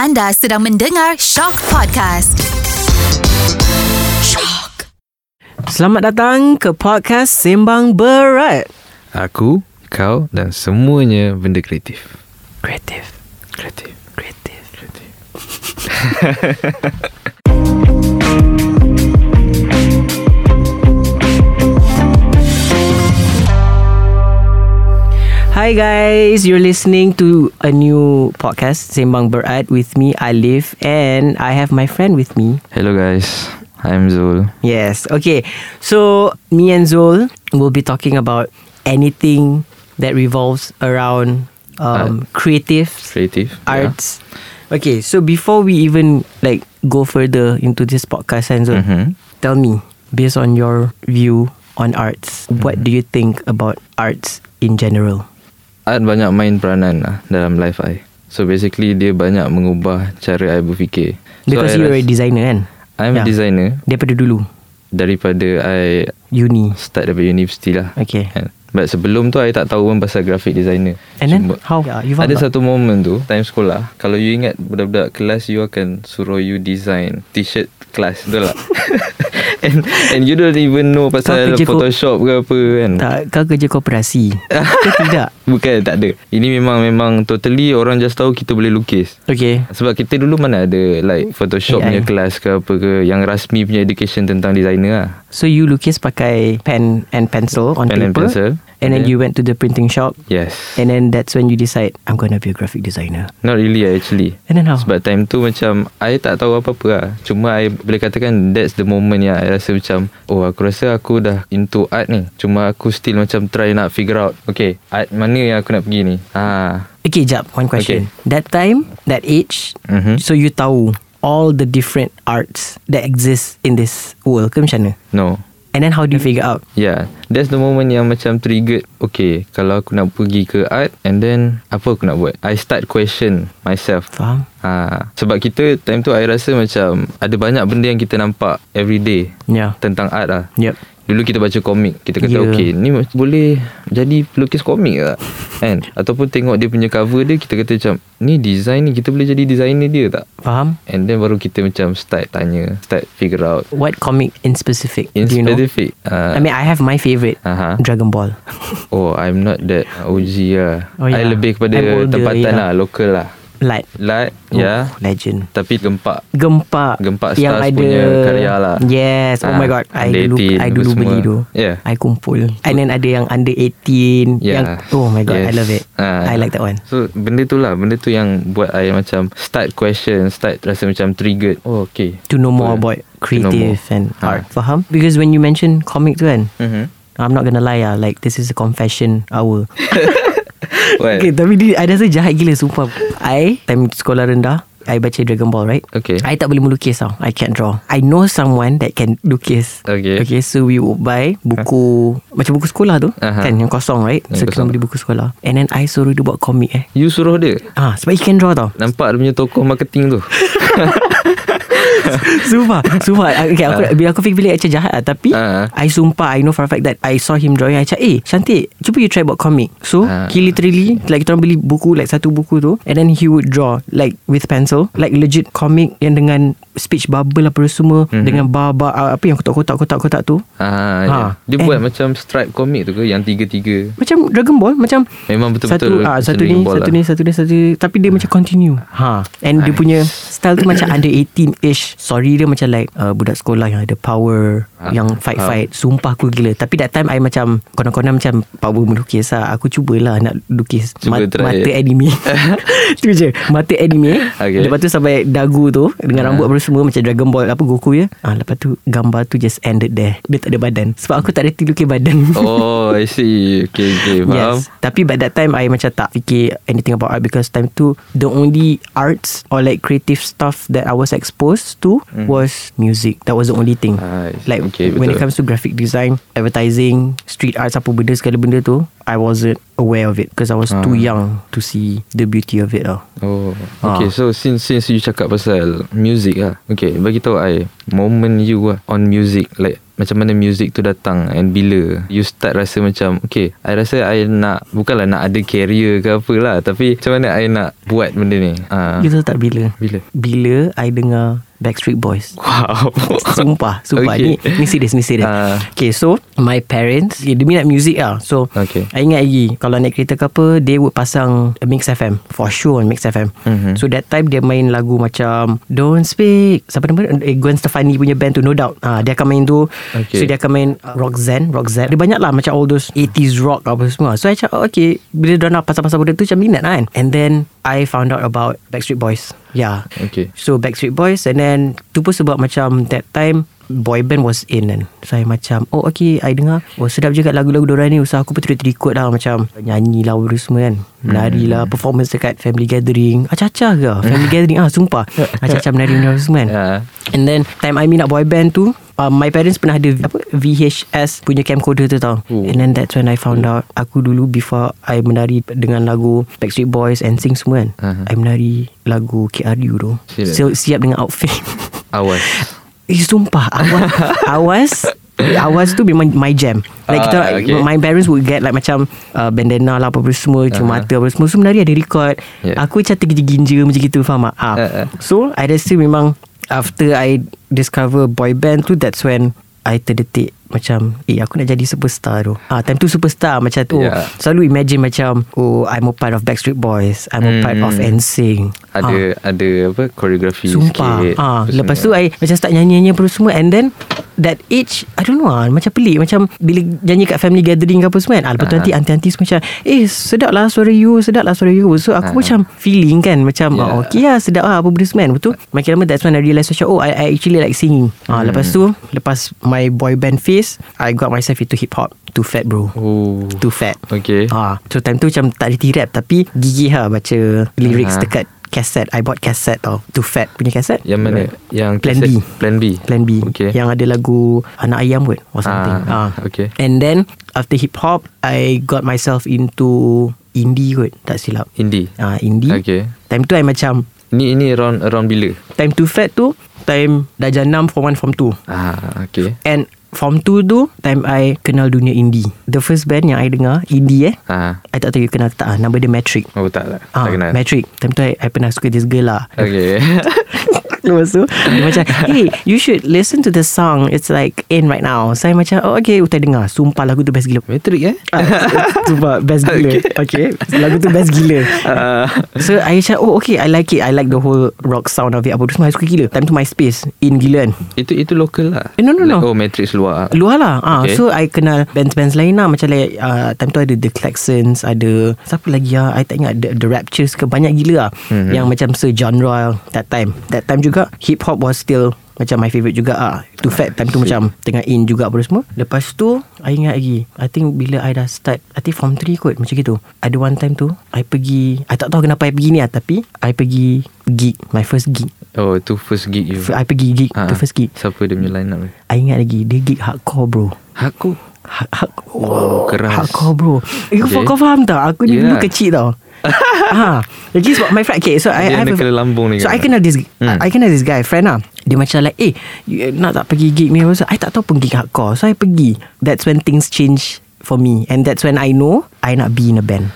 Anda sedang mendengar Shock Podcast. Shock. Selamat datang ke podcast Sembang Berat. Aku, kau dan semuanya benda kreatif. Kreatif, Kreatif. kreatif. Kreatif. Hi guys, you're listening to a new podcast Sembang Berat with me Alif and I have my friend with me. Hello guys. I'm Zul. Yes. Okay. So me and Zul will be talking about anything that revolves around um, creative Kreatif. arts. Okay, so before we even like go further into this podcast, and Zul, Mm-hmm. tell me based on your view on arts, what do you think about arts in general? Art banyak main peranan lah dalam life I. So basically dia banyak mengubah cara I berfikir. Because so, I you're a designer kan? I'm Yeah. a designer Daripada dulu daripada I Uni. start daripada universiti lah. Okay. Kan? But sebelum tu I tak tahu pun pasal graphic designer. And then Cuma- how? Yeah, you found Ada out? satu moment tu Time sekolah Kalau you ingat Budak-budak kelas You akan suruh you design T-shirt kelas Betul tak? and, and you don't even know Pasal kerja ko- Photoshop ke apa kan Tak, kau kerja koperasi. ke tidak? Bukan tak ada Ini memang Memang totally Orang just tahu Kita boleh lukis Okay. sebab kita dulu mana ada Like Photoshop AI. punya kelas ke apa ke Yang rasmi punya education Tentang designer lah So you lukis pakai pen and pencil on Pen and paper. pencil. And then And then- you went to the printing shop. Yes And then that's when you decide I'm gonna be a graphic designer. Not really actually And then how? Sebab time tu macam I tak tahu apa-apa lah Cuma I boleh katakan That's the moment yang I rasa macam Oh aku rasa aku dah into art ni Cuma aku still macam try nak figure out Okay art mana yang aku nak pergi ni Ah, Okay, jap. One question. That time, that age, Mhm. so you tahu all the different arts that exist in this world ke macam mana? No And then how do you figure out? Yeah That's the moment yang macam triggered Okay Kalau aku nak pergi ke art And then Apa aku nak buat I start question myself Faham? ha, Sebab kita Time tu I rasa macam Ada banyak benda yang kita nampak Every day Yeah. Tentang art lah Yep. Dulu kita baca komik Kita kata Ya. yeah. okay Ni boleh Jadi pelukis komik tak Kan Ataupun tengok dia punya cover dia Kita kata macam Ni design ni Kita boleh jadi designer dia tak Faham? And then baru kita macam Start tanya Start figure out What comic in specific In do you know? specific uh, I mean, I have my favorite. Aha. Dragon Ball. Oh I'm not that OG lah Oh, I yeah. lebih kepada older, Tempatan yeah. lah Local lah Light. Light Oh, Ya Legend. Tapi gempak Gempak. Gempak yang Stars ada punya karya lah. Yes. Oh Ah, my god. I dulu 18 I dulu beli tu. Yeah. I kumpul. And then ada yang under 18 Yeah. yang oh my god, I Yes. love it. Ah. I like that one. So benda tu lah Benda tu yang buat I macam Start question Start rasa macam triggered Oh okay To know more about creative more. and Ah. art. Faham? Because when you mention comic tu kan, mm-hmm. I'm not gonna lie ah, like this is a confession hour. What? Okay, tapi dia, I rasa jahat gila sumpah. I time sekolah rendah, I baca Dragon Ball, right? Okay. I tak boleh melukis tau. I can't draw. I know someone that can lukis. Okay. Okay, so we would buy buku macam buku sekolah tu, Aha. kan yang kosong, right? Yang so kita kosong. beli buku sekolah. And then I suruh dia buat komik eh. You suruh dia Ah, sebab he can draw tau. Nampak dia punya tokoh marketing tu Sumpah Sumpah okay, aku, Bila aku fikir bilik macam jahat lah Tapi Ah. I sumpah I know for a fact that I saw him drawing I cakap Eh cantik Cuba you try buat comic So Ah. he literally Like kita orang beli buku Like satu buku tu And then he would draw Like with pencil Like legit comic Yang dengan Speech bubble apa semua Mhm. Dengan bar-bar Apa yang kotak-kotak-kotak-kotak tu ah, Ha. ya. Dia And- buat macam stripe komik tu ke Yang tiga-tiga Macam Dragon Ball Macam Memang betul-betul Satu ah, macam satu ni Satu lah. ni Satu ni Satu ni Tapi dia macam continue ha. And dia Nice. punya Style tu macam under 18-ish Sorry dia macam like uh, Budak sekolah yang ada power Ah, Yang fight-fight. Sumpah aku gila. Tapi that time I macam Konon-konon macam Power melukis lah. Aku cubalah nak lukis Cuba try. Mata anime. Tu je. Mata anime. Okay. Lepas tu sampai dagu tu Dengan Ah. rambut apa semua Macam Dragon Ball Apa Goku ya ah, Lepas tu Gambar tu just ended there. Dia tak ada badan. Sebab aku tak reti lukis badan. Oh I see. Okay okay Faham. Yes. Tapi by that time I macam tak fikir Anything about art Because time tu The only arts Or like creative stuff That I was exposed to Mm. Was music That was the only thing Ah, Like okay, When it betul. comes to graphic design Advertising Street arts Apa benda segala benda tu I wasn't aware of it Because I was too Ah. young To see the beauty of it lah Oh Ah. Okay so since since you cakap pasal Music lah Okay bagi tahu I Moment you lah On music Like macam mana music tu datang and bila you start rasa macam okay I rasa I nak bukanlah nak ada career ke apa lah tapi macam mana I nak buat benda ni uh, You tahu tak bila? Bila? Bila I dengar Backstreet Boys. wow Sumpah Sumpah Okay. okay. Ni, ni serius Ni serius Ah. Okay so My parents Dia minat music lah So Okay. I ingat lagi Kalau naik kereta ke apa They would pasang Mix FM For sure on Mix FM Mhm. So that time Dia main lagu macam Don't Speak Siapa nama eh, Gwen Stefani punya band tu No Doubt ah, Dia akan main tu Okay. So dia akan main uh, Roxanne Roxanne Dia banyak lah Macam all those 80s rock Apa semua So I cakap oh, Okay Bila dia nak pasal-pasal benda tu Macam minat lah kan And then I found out about Backstreet Boys. Yeah Okay. So Backstreet Boys And then Tu pun sebab macam That time Boy band was in kan. So I macam Oh okay I dengar. Oh sedap juga lagu-lagu dorang ni. So aku pun terikut lah Macam Nyanyi lah Benda semua kan. Menari lah Performance dekat family gathering. Acah-acah ke? Family gathering. Ah Sumpah. Acah-acah menari-menari semua kan. Ah. And then Time I minat boy band tu uh, My parents pernah ada Apa VHS Punya camcorder tu tau Oh. And then that's when I found out Aku dulu before I menari Dengan lagu Backstreet Boys And sing semua kan Aha. I menari Lagu KRU tu? So siap dengan outfit Awas Eh sumpah Awas Awas Awas tu memang my jam Like kita Ah, okay. My parents would get like Macam uh, Bandana lah Apa-apa semua Cuma Ah. mata apa semua So menari ada record Yeah. Aku macam terginja-ginja Macam gitu faham tak. Ah, ah. So I rasa memang After I Discover boy band tu That's when I terdetik Macam Eh aku nak jadi superstar tu. Ah, Time tu superstar Macam tu. Yeah. Selalu imagine macam Oh I'm a part of Backstreet Boys. I'm a part Hmm. of NSYNC Ada ada apa koreografi Sumpah. sikit. Ah, Lepas tu I Macam start nyanyi-nyanyi apa semua. And then That age I don't know lah Macam pelik Macam Bila nyanyi kat family gathering ke apa semua kan ah, Lepas tu Ah. nanti Aunty-aunty semua macam Eh sedap lah suara you Sedap lah suara you So aku Ah. macam Feeling kan Macam Yeah. oh, Okay lah sedap lah Apa benda semua kan Betul Makin lama that's when I realise Macam oh I, I actually like singing ah, Hmm. Lepas tu Lepas my boy band phase I got myself into hip hop Too fat bro Oh Too fat Okay Ah, so time tu macam tak reti rap tapi gigih lah baca lyrics Ah. dekat cassette. I bought cassette tau. Too fat punya cassette. Yang mana? Yang Plan kaset- B. Plan B? Plan B. Okay. Yang ada lagu Anak Ayam kot Or something. Ah, ah. okay. And then After hip hop I got myself into Indie kot. Tak silap. Indie? Ah, Indie. Okay. Time tu I macam Ni ini around around bila? Time too fat tu Time Darjah 6 Form 1 Form 2 Ah okay. And Form 2 tu Time I kenal dunia indie. The first band yang I dengar Indie eh Ah I tak tahu you kenal ke tak ah, Nama dia Metric Oh tak tak Ah, Tak kenal. Metric Time tu I, I pernah suka this girl lah. Okay Lepas tu Dia macam Hey you should listen to the song It's like in right now. Saya macam Oh okay Utai dengar. Sumpah lagu tu best gila. Metrik eh? Ah, Sumpah best gila. Okay. Lagu tu best gila. Ah. So I macam Oh okay I like it. I like the whole rock sound of it. Apa tu semua I suka gila? Time tu MySpace In gila kan Itu itu local lah. Eh, no, no, no. Like, Oh Matrix luar. Luar lah. Ah, Okay. So I kenal Bands-bands lain lah. Macam like uh, Time tu ada The Claxons Ada Siapa lagi lah I tak ingat The, the Raptures ke? Banyak gila lah Mhm. Yang macam se-genre That time. That time juga Hip hop was still macam my favourite juga ah. Too fat time tu macam Tengah in juga apa semua Lepas tu I ingat lagi I think bila I dah start I think form 3 kot Macam gitu Ada one time tu I pergi I tak tahu kenapa I pergi ni lah Tapi I pergi Gig My first gig Oh tu first gig you I pergi gig Ah, The first gig Siapa dia punya line up? I ingat lagi Dia gig hardcore bro Aku Hard, hard, Wow, keras. Hardcore bro Eh, Okay. Kau faham tak Aku ni dulu Yeah. kecil tau ha. Jadi sebab my friend okay, So I, Dia I have a- kena lambung ni So kan? I kenal this Hmm. I kenal this guy Friend lah Dia macam like Eh you, Nak tak pergi gig ni so, I tak tahu pun gig hardcore So I pergi That's when things change For me And that's when I know I nak be in a band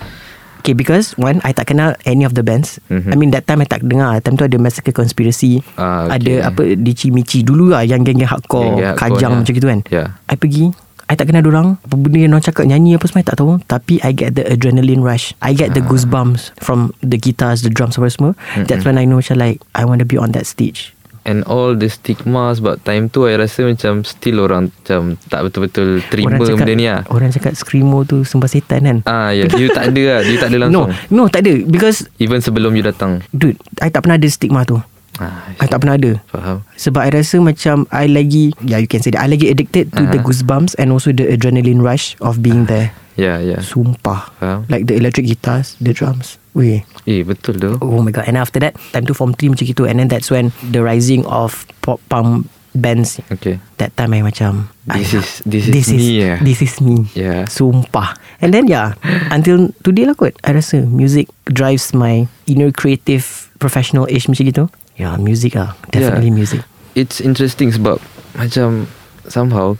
Okay because One I tak kenal Any of the bands Mhm. I mean that time I tak dengar Time tu ada Massacre Conspiracy Ah, okay. Ada apa Dici Mici Dulu lah Yang geng-geng hardcore, Geng-geng hardcore, Kajang ya. macam gitu kan Ya. I pergi I tak kenal orang Apa benda yang orang cakap Nyanyi apa semua I tak tahu. Tapi I get the adrenaline rush. I get the Ah. goosebumps From the guitars The drums apa semua. That's when I know macam like I want to be on that stage. And all the stigma Sebab time tu I rasa macam Still orang Macam tak betul-betul Terima cakap, benda ni lah. Orang cakap Screamo tu Sembah setan kan? Ah ya, you tak ada lah, you tak ada No langsung. No tak ada. Because Even sebelum you datang. Dude I tak pernah ada stigma tu Ah, I tak pernah ada faham. Sebab I rasa macam I lagi Yeah you can say that I lagi addicted to the Uh-huh. goosebumps And also the adrenaline rush Of being there Ya, ya. Sumpah Faham. Like the electric guitars The drums Weh Eh, betul tu. Oh my god And after that Time to form 3 macam gitu And then that's when The rising of Pop punk bands Okay. That time I macam This I- is- this is me, yeah. This is me Yeah. Sumpah And then yeah Until today lah kot I rasa Music drives my Inner creative Professional age macam gitu Yeah music lah Definitely Yeah. music It's interesting sebab macam somehow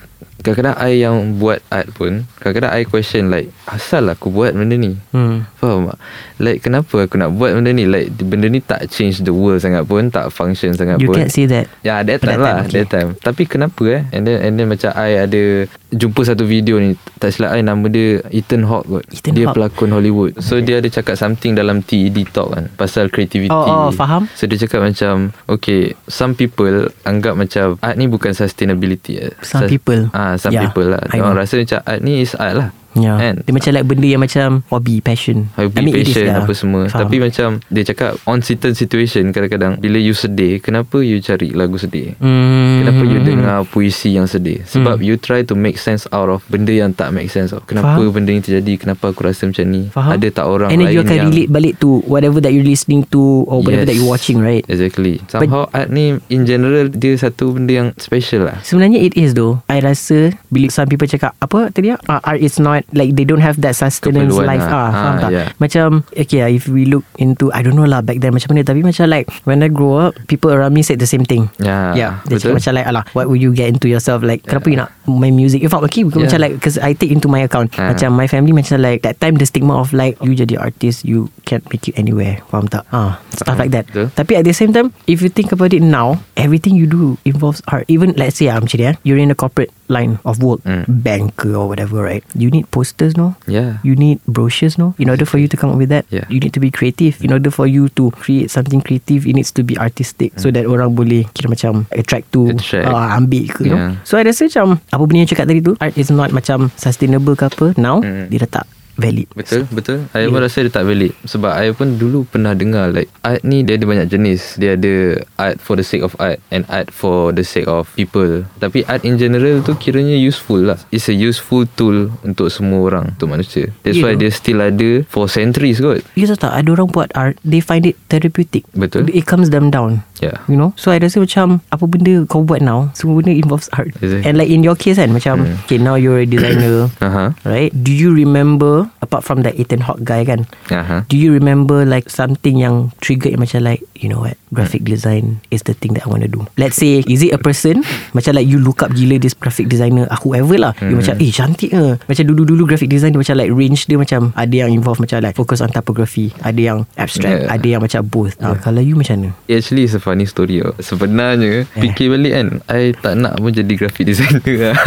kadang-kadang I yang buat art pun kadang-kadang I question like asal aku buat benda ni Hmm. Faham tak? Like kenapa aku nak buat benda ni Like benda ni tak change the world sangat pun Tak function sangat You pun can't say that. Ya that That time time, lah okay. That time Tapi kenapa eh And then, and then macam I ada Jumpa satu video ni Tak silap I Nama dia Ethan Hawke kot Ethan Dia Hawke. pelakon Hollywood So dia ada cakap something Dalam TED Talk kan Pasal creativity Oh, oh, faham. So dia cakap macam Okay Some people Anggap macam Art ni bukan sustainability eh. Some Sus- people. Ah, Some Yeah, people lah. Orang rasa macam Art ni is art lah Ya. Kan? Dia macam like benda yang macam hobi, passion. Hobi I mean, passion yeah. apa semua Faham. Tapi macam Dia cakap On certain situation Kadang-kadang Bila you sedih Kenapa you cari lagu sedih Hmm. Kenapa you dengar puisi yang sedih Sebab you try to make sense out of Benda yang tak make sense of Kenapa Faham. benda ni terjadi Kenapa aku rasa macam ni Faham? Ada tak orang And then lain you akan yang relate balik to whatever that you're listening to or whatever Yes. that you're watching, right? Exactly Somehow art ni In general Dia satu benda yang special lah Sebenarnya it is though I rasa Bila some people cakap Apa tadi uh, Art is not Like they don't have that sustenance Keperluan life lah. ah, Faham Ah, tak yeah. Macam Okay lah If we look into I don't know lah Back then macam mana Tapi macam like When I grow up People around me said the same thing Yeah Dia betul. cakap macam like Alah what will you get into yourself Like kenapa you nak Main music In fact okay Yeah. macam like Because I take into my account Ah. Macam my family Macam like That time the stigma of like You jadi artist You can't make it anywhere Faham tak ah, Stuff like that Betul. Tapi at the same time If you think about it now Everything you do Involves art Even let's say ah, ni eh You're in a corporate line of work Mm. Banker or whatever right You need posters no Yeah You need brochures no In order for you to come up with that Yeah. You need to be creative In order for you to Create something creative It needs to be artistic So that orang boleh Kira macam Attract to Mm. Attract. uh, Ambil ke Yeah. So I rasa macam Apa benda yang cakap tadi tu Art is not macam Sustainable ke apa Now Mm. Dia dah tak valid. Betul betul. I Yeah. pun rasa dia tak valid. Sebab I pun dulu pernah dengar Like art ni dia ada banyak jenis. Dia ada art for the sake of art And art for the sake of people. Tapi art in general tu kiranya useful lah. It's a useful tool Untuk semua orang Untuk manusia. That's You why dia still ada For centuries kot. You tahu tak? Ada orang buat art They find it therapeutic. Betul. It calms them down. Yeah. You know? So I rasa macam Apa benda kau buat now Semua benda involves art. Exactly. And like in your case kan Macam Hmm. Okay now you're a designer Aha. Right? Do you remember Apart from that Ethan Hawke guy kan Aha. Do you remember like something yang triggered yang macam like you know what graphic design is the thing that I want to do. Let's say is it a person macam like you look up gila this graphic designer ah, whoever lah. You Hmm. macam eh cantik ke. Macam dulu-dulu graphic design dia macam like range dia macam ada yang involve macam like focus on typography, ada yang abstract, Yeah. ada yang macam both. Ah, kalau you macam mana? Actually is a funny story tau. Sebenarnya Eh. Fikir balik kan I tak nak pun jadi graphic designer lah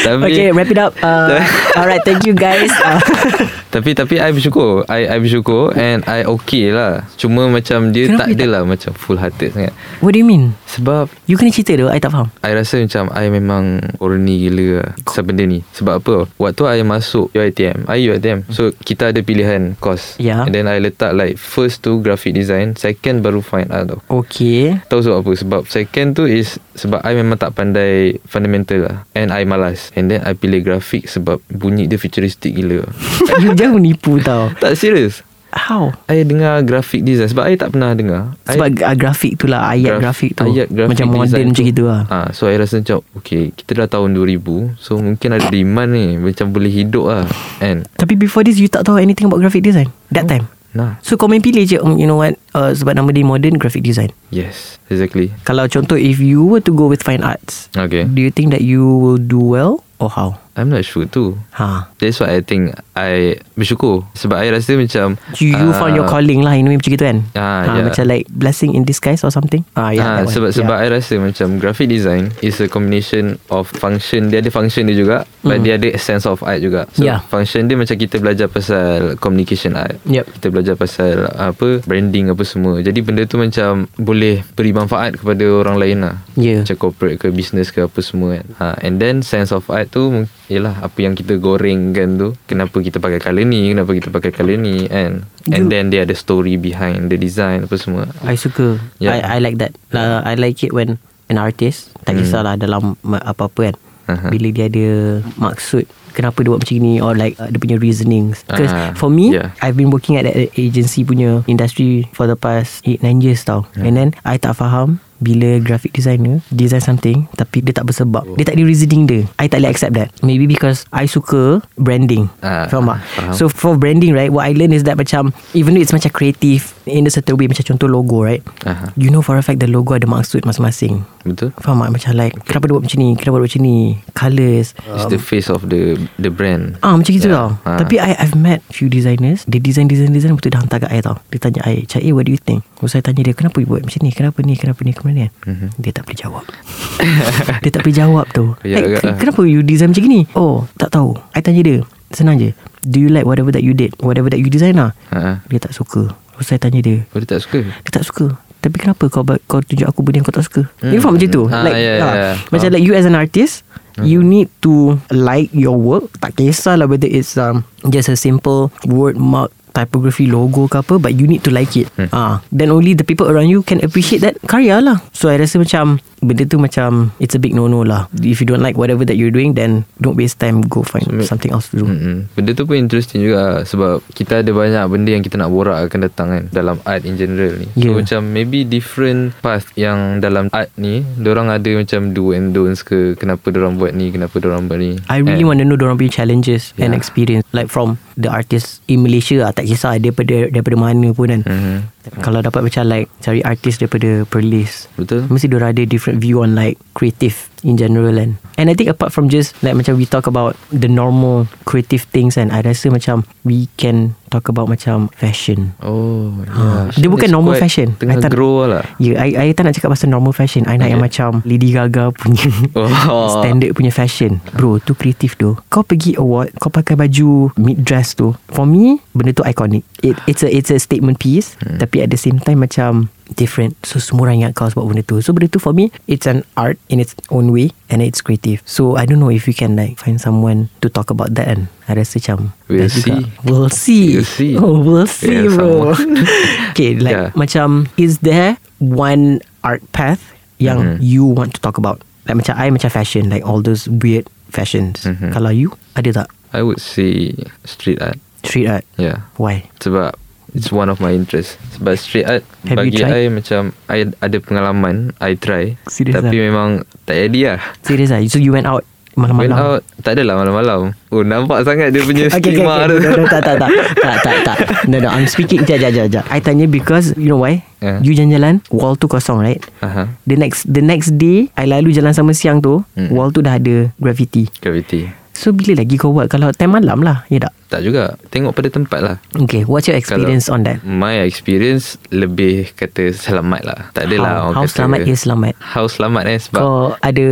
Tapi Okay, wrap it up. Uh, alright, thank you guys. Uh, Tapi tapi I bersyukur. I, I bersyukur And I okay lah. Cuma macam dia Kenapa tak adalah Macam full hearted sangat. What do you mean? Sebab You kena cerita tu, I tak faham. I rasa macam I memang Corny gila lah. Pasal benda ni? Sebab apa? Waktu I masuk UiTM I UiTM So kita ada pilihan course. Ya. And then I letak like First tu graphic design Second baru fine art tau. Okay. Tahu sebab apa? Sebab second tu is Sebab I memang tak pandai Fundamental lah. And I malas. And then I pilih grafik Sebab bunyi dia futuristic gila jangan menipu tau. Tak serius. How? I dengar graphic design. Sebab I tak pernah dengar. Sebab I, uh, grafik tu lah Ayat graf- grafik tu. ayat grafik Macam modern macam tu. gitu lah. Ah, So I rasa macam Okay Kita dah tahun 2000 So mungkin ada demand ni. Macam boleh hidup lah And Tapi before this You tak tahu anything about graphic design? That time? Nah So kau main pilih je um, You know what uh, Sebab nama dia modern graphic design. Yes Exactly. Kalau contoh If you were to go with fine arts Okay. Do you think that you will do well Or how? I'm not sure too Ha. That's why I think I bersyukur Sebab I rasa macam You, you found your calling lah In a way macam gitu kan Ah, ha, yeah. Macam like Blessing in disguise or something ah, yeah, Ah, one. sebab sebab yeah. I rasa macam graphic design is a combination of function dia ada function dia juga but Mm. dia ada sense of art juga. So Yeah. function dia macam kita belajar pasal communication art. Yep. Kita belajar pasal apa branding apa semua. Jadi benda tu macam boleh beri manfaat kepada orang lain lah. Yeah. Macam corporate ke business ke apa semua kan. Ha, and then sense of art tu ialah apa yang kita gorengkan tu. Kenapa kita pakai colour ni, kenapa kita pakai colour ni and and You- then dia ada story behind the design apa semua. I suka Yeah. I, I like that uh, I like it when An artist Tak Hmm. kisahlah dalam ma- Apa-apa kan Aha. Bila dia ada Maksud kenapa dia buat macam ni or like uh, dia punya reasonings. Because Ah, for me, yeah. I've been working at that agency punya industry for the past 8-9 years tau. And then I tak faham bila graphic designer design something tapi dia tak bersebab. Dia tak ada reasoning dia. I tak boleh accept that. Maybe because I suka branding. Ah, Faham tak? faham. So for branding right, what I learn is that macam even though it's macam creative in a certain way macam contoh logo right. Aha. You know for a fact the logo ada maksud masing-masing. Betul? Faham tak? Macam like Kenapa dia buat macam ni? Kenapa dia buat macam ni? Colours. It's the face of the the brand. Ah macam gitu Yeah. tau. Ah. Tapi I, I've met few designers. Dia design design design Betul dah hantar kat I tau. Dia tanya I A what do you think? Lepas saya tanya dia Kenapa you buat macam ni? Kenapa ni? Kenapa ni? Kenapa ni Mhm. Dia tak boleh jawab. Dia tak boleh jawab tu. Ya, like, agak "Ken- lah. Kenapa you design macam ni? Oh tak tahu. I tanya dia Senang je. Do you like whatever that you did? Whatever that you design lah. Ha. Dia tak suka. Lepas saya tanya dia Oh, dia tak suka. dia tak suka Tapi kenapa kau kau tunjuk aku benda yang kau tak suka Hmm. You faham macam tu Ah, like, ya, ya, ah, ya. Macam Faham. like you as an artist You need to like your work Tak kisahlah whether it's um, Just a simple word mark Typography logo ke apa But you need to like it Hmm. ah, Then only the people around you Can appreciate that karya lah So I rasa macam Benda tu macam It's a big no-no lah If you don't like whatever that you're doing Then don't waste time Go find So, something else to do Mm-mm. Benda tu pun interesting juga sebab kita ada banyak benda yang kita nak borak akan datang kan dalam art in general ni. So Yeah. macam maybe different path yang dalam art ni, orang ada macam do and don'ts ke kenapa orang buat ni, kenapa orang buat ni. I really And- want to know Diorang punya challenges And Yeah. experience Like from The artist In Malaysia lah Tak kisah daripada Daripada mana pun kan Mhm. Kalau dapat macam like Cari artis daripada Perlis Betul. Mesti diorang ada different view on like Creative In general kan And I think apart from just Like macam we talk about The normal Creative things kan I rasa macam We can Talk about macam Fashion Oh, Ha. yeah. Dia bukan It's normal fashion. Tengah I tak- grow lah. Ya, yeah, I, I tak nak cakap pasal normal fashion. I nak Okay. yang macam Lady Gaga punya Oh. standard punya fashion. Bro, tu kreatif tu. Kau pergi award, kau pakai baju mid dress tu. For me, benda tu iconic. It, it's a it's a statement piece. Hmm. Tapi at the same time macam different. So semua orang ingat kau sebab benda tu. So benda tu for me, it's an art in its own way and it's creative. So I don't know if you can like find someone to talk about that kan. I rasa macam We'll best juga. see. We'll see. We'll see. Oh, we'll see Yeah, bro. okay, like Yeah. macam is there one art path yang Mhm. you want to talk about? Like macam I macam fashion, like all those weird fashions. Mhm. Kalau you ada tak I would say street art. street art? Yeah. Why? Sebab It's one of my interest Sebab street art Have Bagi? I macam I ada pengalaman I try Serious Tapi ah? memang Tak jadi lah Serious ah? So you went out Went malam-malam? out Tak adalah malam-malam Oh nampak sangat Dia punya Okay, okay, skema okay. tu No, no, tak, tak, tak. tak, tak, tak. No, no, I'm speaking. Jap, jap, jap, jap. I tanya because, you know why? Yeah. You jalan-jalan, wall tu kosong, right? Aha. The next the next day, I lalu jalan sama siang tu, Mm. wall tu dah ada graffiti. Gravity So, bila lagi kau buat? Kalau time malam lah, ya tak? Tak juga Tengok pada tempat lah Okay, what's your experience on that? My experience Lebih kata Selamat lah Tak adalah How, how kata, selamat is selamat? How selamat eh Sebab Kau ada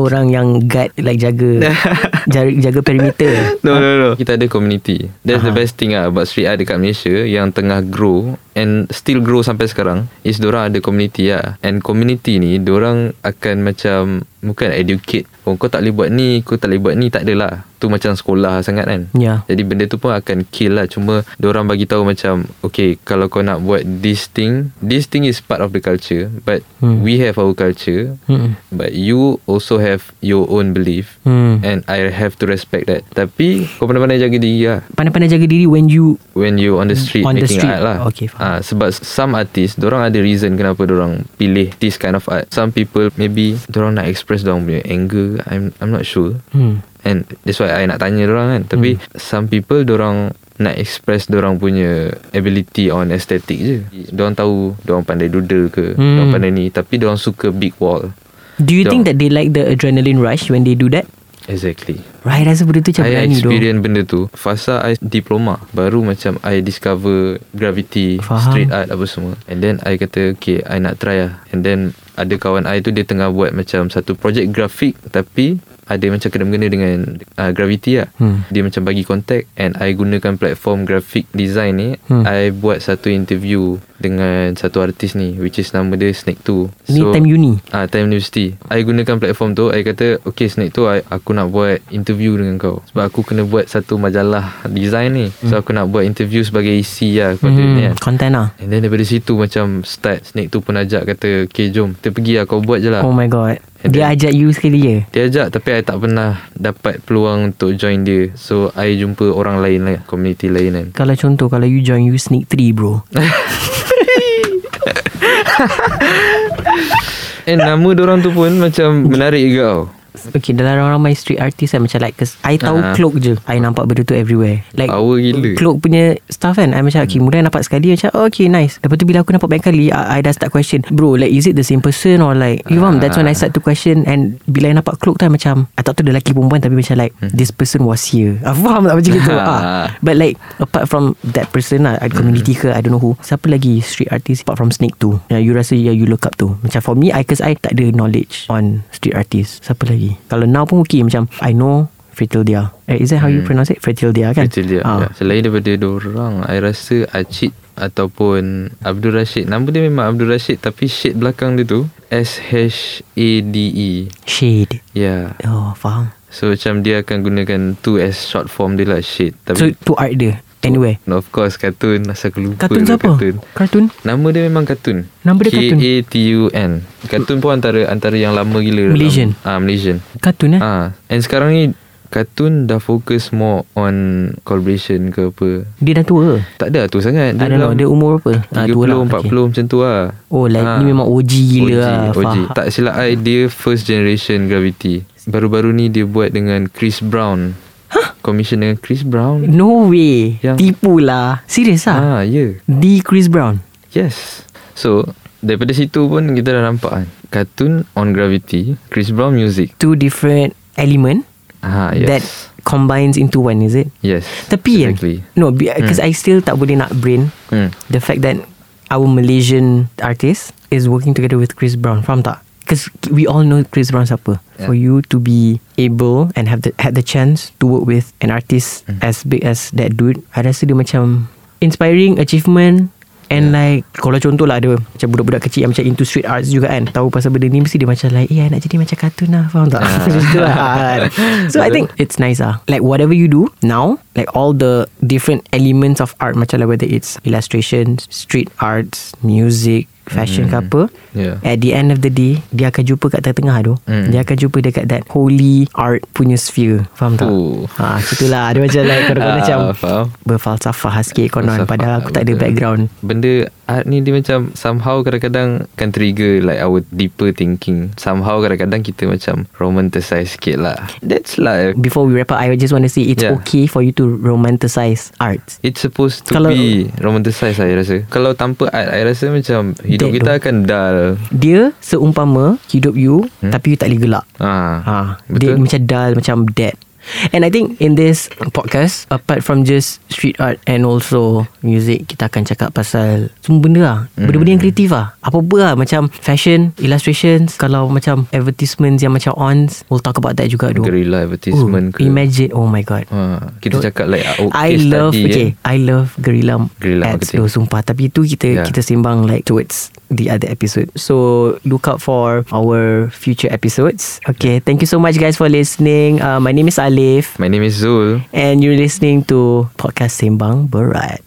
orang yang guard like jaga jaga, jaga perimeter. No no no Kita ada community That's the Aha. best thing lah About street art dekat Malaysia Yang tengah grow And still grow sampai sekarang Is dorang ada community lah. And community ni Dorang akan macam Bukan educate. Oh kau tak boleh buat ni Kau tak boleh buat ni Tak adalah Tu macam sekolah sangat kan Ya. Jadi benda tu pun akan kill lah Cuma Diorang bagi tahu macam Okay Kalau kau nak buat this thing This thing is part of the culture But Hmm. We have our culture Hmm. But you also have Your own belief Hmm. And I have to respect that Tapi Kau pandai-pandai jaga diri lah Pandai-pandai jaga diri when you When you on the street On the Making street. art lah Okay, faham. Ah, Sebab some artists Diorang ada reason Kenapa diorang Pilih this kind of art Some people Maybe Diorang nak express Diorang punya anger I'm I'm not sure hmm. And that's why I nak tanya orang kan Tapi Hmm. Some people Diorang nak express Diorang punya Ability on aesthetic je Diorang tahu Diorang pandai doodle ke Hmm. Diorang pandai ni Tapi diorang suka big wall Do you think Diorang- that they like the adrenaline rush when they do that? Exactly Right, rasa benda tu macam I berani tu. experience benda tu Fasa I diploma Baru macam I discover Gravity Faham. Street art apa semua And then I kata Okay I nak try lah And then Ada kawan I tu Dia tengah buat macam Satu projek grafik Tapi ada macam kena-mengena dengan uh, Gravity lah Hmm. Dia macam bagi kontak And I gunakan platform graphic design ni Hmm. I buat satu interview Dengan satu artis ni Which is nama dia Snake 2 Ni time uni. Ah, time university. I gunakan platform tu. I kata, okay Snake tu I, aku nak buat interview dengan kau. Sebab aku kena buat satu majalah design ni. So aku nak buat interview sebagai isi lah pada Hmm, ni kan. content lah. And then daripada situ macam start Snake tu pun ajak kata, okay jom kita pergi lah kau buat je lah. Oh my god. And Dia then- ajak you sekali ya Dia ajak tapi I tak pernah dapat peluang untuk join dia. So I jumpa orang lain lah, community lain kan. Kalau contoh Kalau you join You sneak 3 bro Eh nama orang tu pun macam menarik juga tau. Okay dalam ramai street artist kan Macam like I tahu Ah. cloak je. I nampak benda tu everywhere. Like Power gila. Cloak punya stuff kan I macam okay, Mula nampak sekali Macam oh, okay nice. Lepas tu bila aku nampak banyak kali I, I dah start question Bro like is it the same person Or like You faham? That's when I start to question And bila I nampak cloak tu I macam I tak tahu dia lelaki perempuan Tapi macam like This person was here. Ah, Faham tak macam gitu? Ah. But like Apart from that person lah Community ke I don't know who. Siapa lagi street artist Apart from Snake tu? Yang you rasa Yang you look up tu Macam for me I Cause I tak ada knowledge On street artist. Siapa lagi Kalau now pun okay Macam I know Fatal Dia eh, Is that how you pronounce it? Fatal Dia kan Betul dia. Ah. Ya. Selain daripada orang, I rasa Acid ataupun Abdul Rashid. Nama dia memang Abdul Rashid tapi shade belakang dia tu S H A D E. Shade Ya. Yeah. Oh faham So macam dia akan gunakan tu as short form dia lah shade. So Tapi tu art dia Anyway No, of course kartun Asal aku lupa Kartun siapa? kartun. Kartun Nama dia memang kartun Nama dia kartun? K-A-T-U-N Kartun pun antara Antara yang lama gila dalam- Malaysian? Ah Malaysian Kartun eh Ah, And sekarang ni Kartun dah fokus more on Collaboration ke apa Dia dah tua Tak ada tu sangat I don't know dalam Dia umur berapa 30, tua lah. 40 Okay. macam tu lah Oh like Ah. ni memang OG gila OG, lah OG. Faham. Tak silap I Dia first generation Gravity Baru-baru ni dia buat dengan Chris Brown Commission dengan Chris Brown. No way. Yang- Tipu lah Serius lah Ah, ya. Yeah. Di Chris Brown? Yes. So Daripada situ pun Kita dah nampak kan Cartoon on Gravity Chris Brown music. Two different element Ah, yes. That combines into one is it? Yes Tapi kan Exactly. No because I still tak boleh nak brain hmm. The fact that Our Malaysian artist Is working together with Chris Brown. Faham tak? Because we all know Chris Brown siapa Yeah. For you to be able And have the had the chance To work with An artist Hmm. As big as that dude I rasa dia macam Inspiring achievement And like Kalau contoh lah ada Macam budak-budak kecil Yang macam into street arts juga kan Tahu pasal benda ni Mesti dia macam like Eh I nak jadi macam kartun lah Faham tak? Ah. Macam tu lah. So I think It's nice lah Like whatever you do Now Like all the Different elements of art Macam like whether it's Illustrations Street arts Music Fashion ke apa Yeah. At the end of the day Dia akan jumpa kat tengah-tengah tu Hmm. Dia akan jumpa dekat that Holy art punya sphere Faham tak? Oh. Ha, macam tu lah Dia macam like Kadang-kadang Ah, macam faham. Berfalsafah sikit konon Padahal aku tak ada background Benda art ni dia macam Somehow kadang-kadang Kan trigger like our deeper thinking Somehow kadang-kadang kita macam Romanticize sikit lah That's life Before we wrap up I just want to say It's Yeah. okay for you to romanticize arts It's supposed to Kalau- be romanticized saya rasa. Kalau tanpa art, saya rasa macam hidup Dead kita tu. akan dull. Dia seumpama Hidup you Hmm? Tapi you tak boleh gelak Ah, Ha, dia betul. macam dull Macam dead And I think in this podcast Apart from just street art And also music Kita akan cakap pasal Semua benda lah. Hmm. Benda-benda yang kreatif lah. Apa-apa lah Macam fashion Illustrations Kalau macam Advertisements yang macam ons We'll talk about that juga tu Guerrilla advertisement Ooh, ke. Imagine Oh my god. Ha, kita Don't- cakap like oh, I love study, okay, kan. I love guerrilla, Guerrilla ads though sumpah. Tapi itu kita Yeah. kita sembang like towards the other episode. So look out for our future episodes. Okay thank you so much guys for listening. Uh, my name is Alif My name is Zul. and you're listening to podcast Sembang Berat